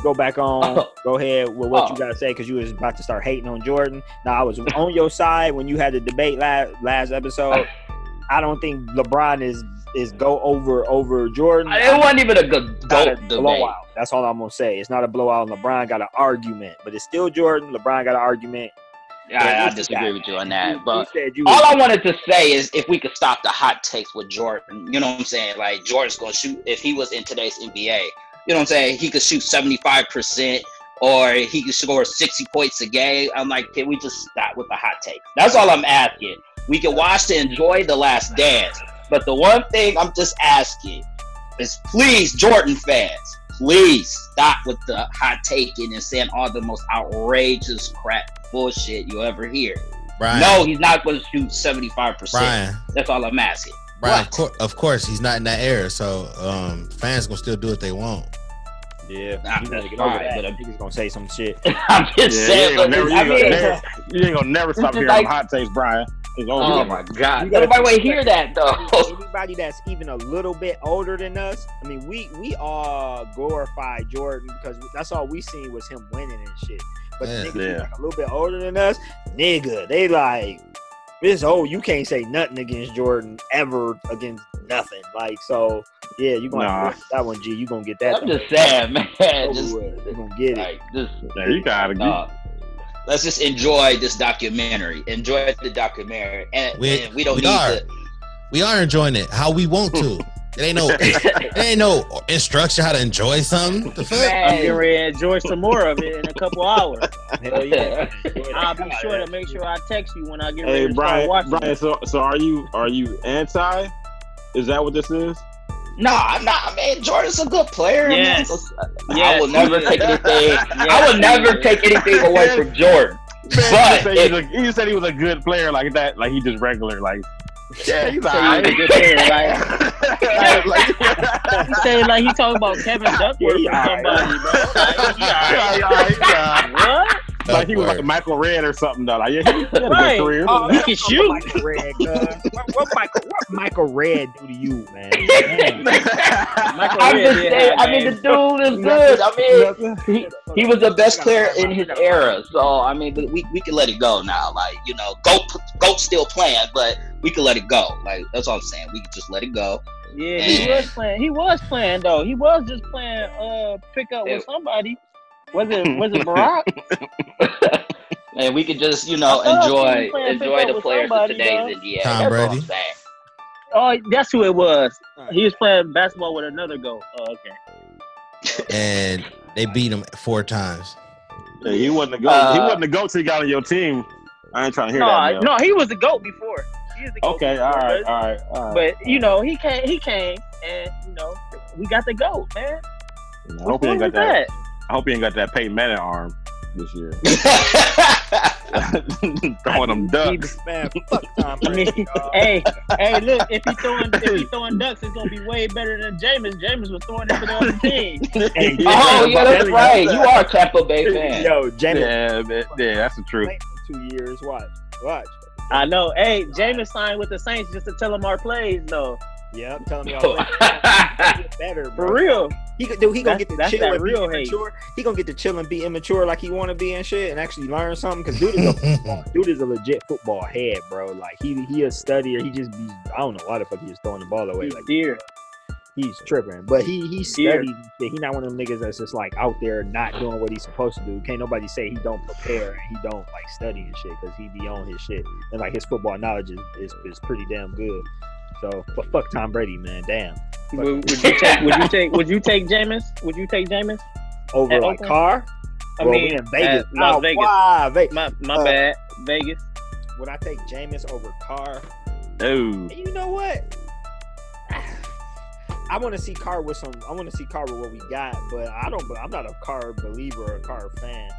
S1: Go back on.
S5: Oh.
S1: Go ahead with what you
S5: Oh.
S1: gotta say because you was about to start hating on Jordan. Now I was on your side when you had the debate last last episode. I don't think LeBron is is go over over Jordan.
S5: it wasn't even a good
S1: Not
S5: goat
S1: a
S5: debate.
S1: blowout. That's all I'm gonna say. It's not a blowout. LeBron got an argument, but it's still Jordan. LeBron got an argument.
S5: I, I disagree with you on that. But
S1: he you
S5: all I wanted to say is if we could stop the hot takes with Jordan, you know what I'm saying? Like Jordan's gonna shoot if he was in today's NBA, you know what I'm saying? He could shoot 75% or he could score 60 points a game. I'm like, can we just stop with the hot takes? That's all I'm asking. We can watch to enjoy the last dance. But the one thing I'm just asking is please, Jordan fans, please stop with the hot taking and saying all the most outrageous crap bullshit you ever hear.
S4: Brian,
S5: No, he's not going to shoot 75%.
S4: Brian,
S5: That's all I'm asking.
S4: Brian. Of,
S5: What?
S4: cour- of course, he's not in that era, so um, fans gonna still do what they want.
S1: Yeah,
S5: Nah,
S1: you gotta get over
S5: fine,
S1: that.
S5: but I'm-
S1: Niggas gonna say some shit.
S5: I'm just
S2: Yeah,
S5: saying.
S2: you ain't gonna never, you
S5: I
S2: ain't gonna never, you ain't gonna never stop hearing
S5: like-
S2: them hot takes, Brian. It's over.
S5: oh
S2: with.
S5: my God.
S1: You gotta
S5: Nobody want hear that, though.
S1: Anybody that's even a little bit older than us, I mean, we we all glorify Jordan because that's all we seen was him winning and shit. But
S4: Yeah.
S1: the niggas
S2: Yeah.
S1: like a little bit older than us, nigga, they like this. Oh, you can't say nothing against Jordan ever against nothing. Like so, yeah, you gonna
S2: Nah.
S1: have to get that one, G. You gonna get that?
S5: I'm just saying, man.
S1: over
S5: Just.
S1: You gonna get it.
S5: just,
S2: Yeah, you gotta
S5: uh, let's just enjoy this documentary. Enjoy the documentary. And
S4: We-
S5: and we don't
S4: we
S5: need
S4: are.
S5: to.
S4: We are enjoying it how we want to. It ain't no, it ain't no instruction how to enjoy something. The fuck?
S6: I'm getting
S5: Man.
S6: ready to enjoy some more of it in a couple hours.
S1: Hell yeah.
S6: I'll be sure to make sure I text you when I get ready
S2: Hey
S6: to
S2: Brian,
S6: start watching.
S2: Brian. So, so are you are you anti? Is that what this is?
S5: No, I'm not. I mean, Jordan's a good player. I mean,
S6: Yes.
S5: I will never take
S6: is.
S5: anything. I will never take anything away from Jordan.
S2: Man,
S5: But
S2: you, said
S5: if-
S2: he, was a, you said he was a good player like that, like he just regular, like yeah, he's
S6: Say
S2: alright.
S6: he's good player, like-
S2: Like-
S6: He said like he talking about Kevin Duckworth
S1: Yeah,
S6: or
S1: he
S6: somebody, bro. Like, he
S2: Yeah,
S6: alright.
S2: yeah, yeah.
S6: What?
S2: Like he was like a Michael Redd or something though. Like yeah, he, he had a
S6: Right.
S2: good career.
S1: Oh,
S6: He can shoot.
S1: Michael Redd, cuz. what, what Michael what Michael Redd do to you, man? Damn.
S6: Michael
S5: I'm
S6: Red
S5: just saying.
S6: have
S5: I mean, the dude is good. I mean, he, he was the best player in his era. So I mean, but we we can let it go now. Like you know, goat goat still playing, but we can let it go. Like that's all I'm saying. We can just let it go.
S6: Yeah, he was playing. He was playing though. He was just playing uh pick up with somebody. Was it was it Barack?
S5: and we could just you know
S6: I thought he
S5: enjoy enjoy the
S6: with
S5: players of today's
S6: though.
S5: NBA.
S4: Tom
S5: That's
S4: Brady.
S6: Oh, that's who it was. He was playing basketball with another goat. Oh, okay.
S4: and they beat him four times.
S2: Yeah, he wasn't a goat. he
S5: Uh,
S2: wasn't a goat till he got on your team. I ain't trying to hear
S6: No,
S2: that.
S6: no, he was the goat before. He was the goat
S2: Okay,
S6: before,
S2: all right,
S6: but-
S2: all right, all right.
S6: But you know, he came. He came, and you know, we got the goat, man.
S2: I hope he ain't got
S6: What's
S2: that.
S6: with
S2: I hope he ain't got that Peyton Manning arm this year. Throwing them ducks.
S1: Man, fuck Tom
S6: I mean,
S1: Brady,
S6: hey, hey, look, if he throwing if he throwing ducks, it's gonna be way better than Jameis. Jameis was throwing it for the other team.
S1: Hey,
S5: oh yeah, that's
S1: Jameis-
S5: right. You are a Tampa Bay fan.
S1: Yo, Jameis
S2: Yeah, man, yeah, that's the truth.
S1: two years. Watch, watch.
S6: I know. Hey, Jameis signed with the Saints just to tell him our plays, though.
S1: Yeah, I'm telling me all Get better, bro.
S6: For real.
S1: He could do. He gonna
S6: That's-
S1: get to chill
S6: that
S1: and be
S6: real hate.
S1: immature. He gonna get to chill and be immature like he want to be and shit, and actually learn something. Cause dude is a dude is a legit football head, bro. Like he he a studier. He just be I don't know why the fuck he just throwing the ball away.
S6: He's
S1: Like
S6: dear.
S1: he's tripping, but he he
S6: Yeah.
S1: studies. He not one of them niggas that's just like out there not doing what he's supposed to do. Can't nobody say he don't prepare and he don't like study and shit because he be on his shit and like his football knowledge is, is, is pretty damn good. So, but fuck Tom Brady, man. Damn.
S6: Would, would you take? Would you take? Would you take Jameis? Would you take Jameis?
S1: Over
S6: At
S1: like
S6: Oakland?
S1: Carr.
S6: I
S1: Well,
S6: mean,
S1: in Vegas.
S6: at Las
S1: Oh,
S6: Vegas.
S1: Why? Ve-
S6: My my
S1: Uh,
S6: bad. Vegas.
S1: Would I take Jameis over Carr?
S2: Oh,
S1: And you know what? I want to see Carr with some. I want to see Carr with what we got, but I don't. I'm not a Carr believer or a Carr fan.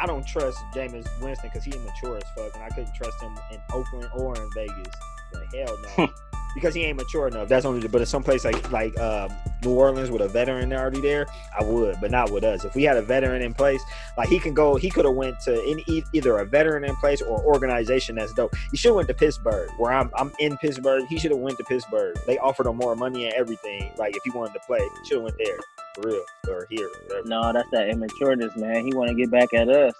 S1: I don't trust Jameis Winston because he immature as fuck, and I couldn't trust him in Oakland or in Vegas. Like hell no, because he ain't mature enough. That's only. But in some place like like um, New Orleans with a veteran already there, I would, but not with us. If we had a veteran in place, like he can go, he could have went to e- either a veteran in place or organization that's dope. He should have went to Pittsburgh, where I'm. I'm in Pittsburgh. He should have went to Pittsburgh. They offered him more money and everything. Like if he wanted to play, should have went there for real or here. Whatever.
S6: No, that's that immatureness, man. He want to get back at us.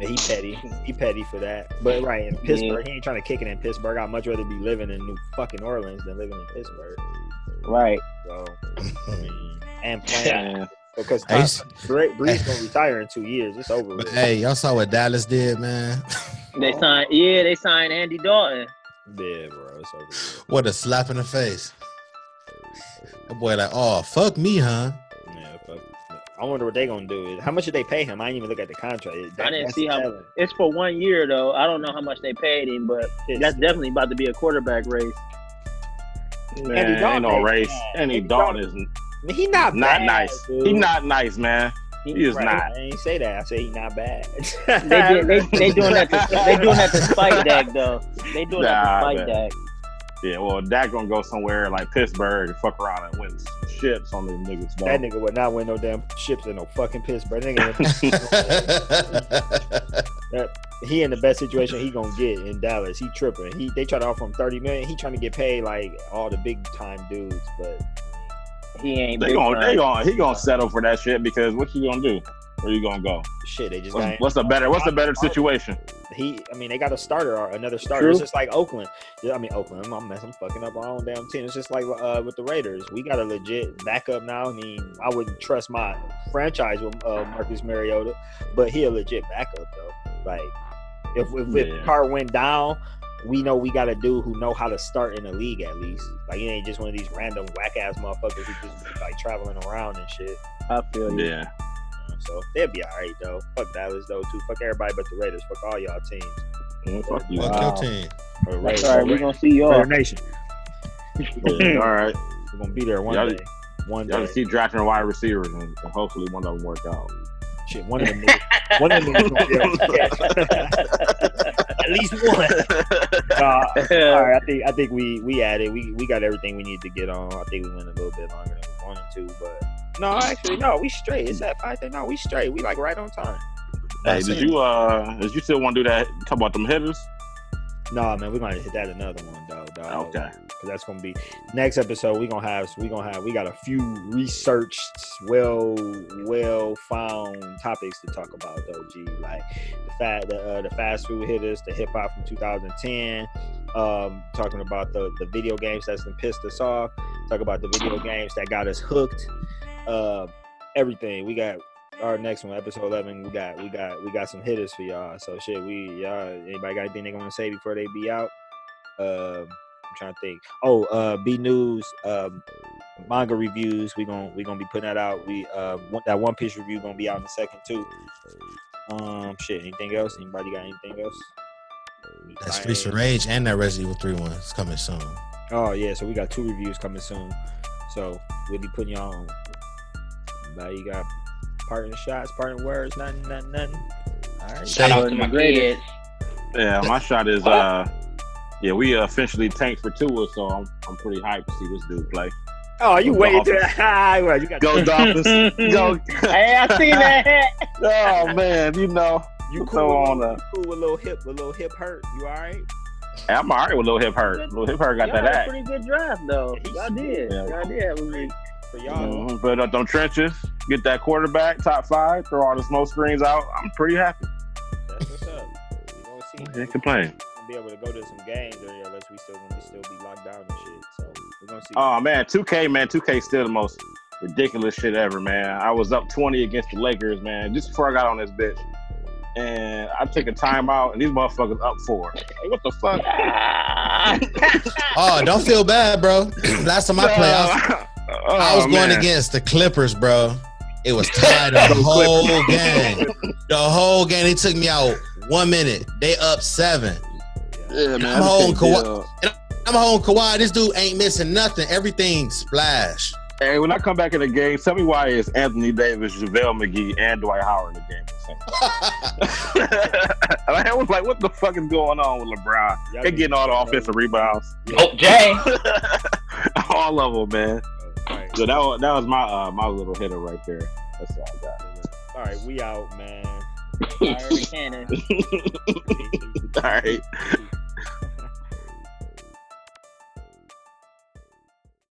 S1: He petty. He petty for that. But right in Pittsburgh, he ain't trying to kick it in Pittsburgh. I'd much rather be living in New fucking Orleans than living in Pittsburgh.
S6: Right.
S1: So and playing
S2: man.
S1: because
S4: Hey, s-
S1: Brees Brees gonna retire in two years. It's over.
S4: But hey, y'all saw what Dallas did, man.
S6: They signed. Yeah, they signed Andy Dalton.
S1: Yeah, bro. It's over.
S4: what a slap in the face. That boy like, oh fuck me, huh?
S1: Yeah, fuck. I wonder what they're gonna do. How much did they pay him? I didn't even look at the contract. That-
S6: I didn't see
S1: the
S6: how-
S1: talent.
S6: It's for one year though. I don't know how much they paid him, but
S1: It's-
S6: that's definitely about to be a quarterback race.
S2: Man,
S1: Dalton
S2: ain't no
S1: ain't
S2: race.
S1: bad.
S2: Andy
S1: Andy
S2: Dalton
S1: Dalton-
S2: is
S1: I he not
S2: not
S1: bad,
S2: nice.
S1: dude.
S2: He not nice, man. He is
S1: Right,
S2: not.
S1: I ain't say that. I say he not bad.
S6: They did, they they doing that. To, they doing that to spite Dak though. They doing that
S2: Nah,
S6: to spite
S2: man.
S6: Dak.
S2: Yeah, well, Dak gonna go somewhere like Pittsburgh and fuck around and win ships on them niggas. Though.
S1: That nigga would not win no damn ships in no fucking Pittsburgh. Nigga, he in the best situation he gonna get in Dallas. He tripping. He they try to offer him thirty million. He trying to get paid like all the big time dudes, but
S6: He ain't.
S2: they gonna, they gonna, he gonna settle for that shit because what you gonna do? Where you gonna go?
S1: shit, they just
S2: What's,
S1: got
S2: what's the better? What's the better situation?
S1: he. I mean, they got a starter or another starter.
S6: True.
S1: It's just like Oakland. Yeah, I mean Oakland. I'm, I'm messing, fucking up our own damn team. It's just like uh, with the Raiders. We got a legit backup now. I mean, I wouldn't trust my franchise with uh, Marcus Mariota, but he a legit backup though. Like if if,
S2: Yeah.
S1: if Carr went down. We know we got a dude who know how to start in the league at least. Like he ain't just one of these random whack ass motherfuckers who just like traveling around and shit.
S6: I feel you.
S2: Yeah,
S1: So they'll be all right though. Fuck Dallas though too. Fuck everybody but the Raiders. Fuck all y'all teams.
S2: Mm, fuck you.
S4: Fuck
S6: Wow.
S4: your team.
S1: Or the
S6: That's
S1: Raiders.
S6: all right. We're gonna see y'all.
S1: Raider Nation.
S2: Yeah, all right,
S1: We're gonna be there one
S2: Y'all-
S1: day. One
S2: y'all
S1: day.
S2: just keep drafting wide receivers and, and hopefully one of them work out.
S1: Shit, one of them. one of them. gonna be able. At least one. Uh, all right, I think I think we we added we we got everything we need to get on. I think we went a little bit longer than we wanted to, but no, actually no, we straight. It's at five. No, we straight. We like right on time.
S2: Hey, did you uh, did you still want to do that? Talk about them hitters?
S1: No, man, we're gonna hit that another one though, dog.
S2: Okay.
S1: Cause that's gonna be next episode. We gonna have we gonna have we got a few researched, well well found topics to talk about though. G like the fat the uh, the fast food hitters, the hip hop from 2010. Um, talking about the the video games that's been pissed us off. Talk about the video games that got us hooked. Uh, everything we got. Our next one, episode eleven, we got we got we got some hitters for y'all. So shit, we y'all anybody got anything they gonna say before they be out? Um, I'm trying to think. Oh, uh, B News, um, manga reviews. We gonna we gonna be putting that out. We uh that One Piece review gonna be out in a second too. Um, shit. Anything else? Anybody got anything else? That's.
S4: Streets of Rage and that Resident Evil 3 one is coming soon.
S1: Oh yeah, so we got two reviews coming soon. So we'll be putting y'all on. Now you got parting shots, parting words, nothing, nothing, nothing. All right.
S5: Shout out to my
S6: Greatest.
S5: kids.
S2: Yeah, my shot is uh, yeah, we officially tanked for Tua, so I'm I'm pretty hyped to see this dude play.
S1: Oh, you
S2: Go
S1: waited to
S2: Dolphins.
S1: that. well, you got
S2: Go Dolphins! Go!
S6: Hey, I seen that.
S2: Oh man, you know,
S1: you
S2: throw
S1: cool,
S2: on a-
S1: you cool with a little hip, a little hip hurt. You all right?
S2: Hey, I'm all right with a little Hip Hurt. Lil Hip Hurt got
S6: Y'all
S2: that
S6: had a
S2: act.
S6: pretty good draft though. Y'all did.
S2: Yeah.
S6: Y'all did have a good
S1: For y'all,
S2: Mhm. Build up them trenches, get that quarterback, top five, throw all the smoke screens out. I'm pretty happy.
S1: that's what's up. We gonna see.
S2: Can't complain.
S1: Be able to go to some games or unless we still when we still be locked down and shit. So we're gonna see.
S2: Oh man, 2K, man, 2K still the most ridiculous shit ever, man. I was up 20 against the Lakers, man, just before I got on this bitch. And I took a timeout, and these motherfuckers up four. Like, what the fuck?
S4: Oh, don't feel bad, bro. Last time I played, I was, I oh, was
S2: Oh,
S4: going against the Clippers, bro. It was tied the whole game. The whole game. They took me out one minute. They up seven.
S2: Yeah, man.
S4: I'm holding
S2: a big
S4: Kawhi- I'm home Kawhi. This dude ain't missing nothing. Everything splash.
S2: Hey, when I come back in the game, tell me why it's Anthony Davis, JaVale McGee, and Dwight Howard in the game. the same and I was like, what the fuck is going on with LeBron? They
S1: be-
S2: getting all the offensive rebounds.
S5: Oh, Jay.
S2: all of them, man.
S1: All right.
S2: So that was, that was my uh, my little hitter right there. That's all I got.
S1: All right, we out, man.
S6: Fire cannon.
S2: All right.
S1: Peace.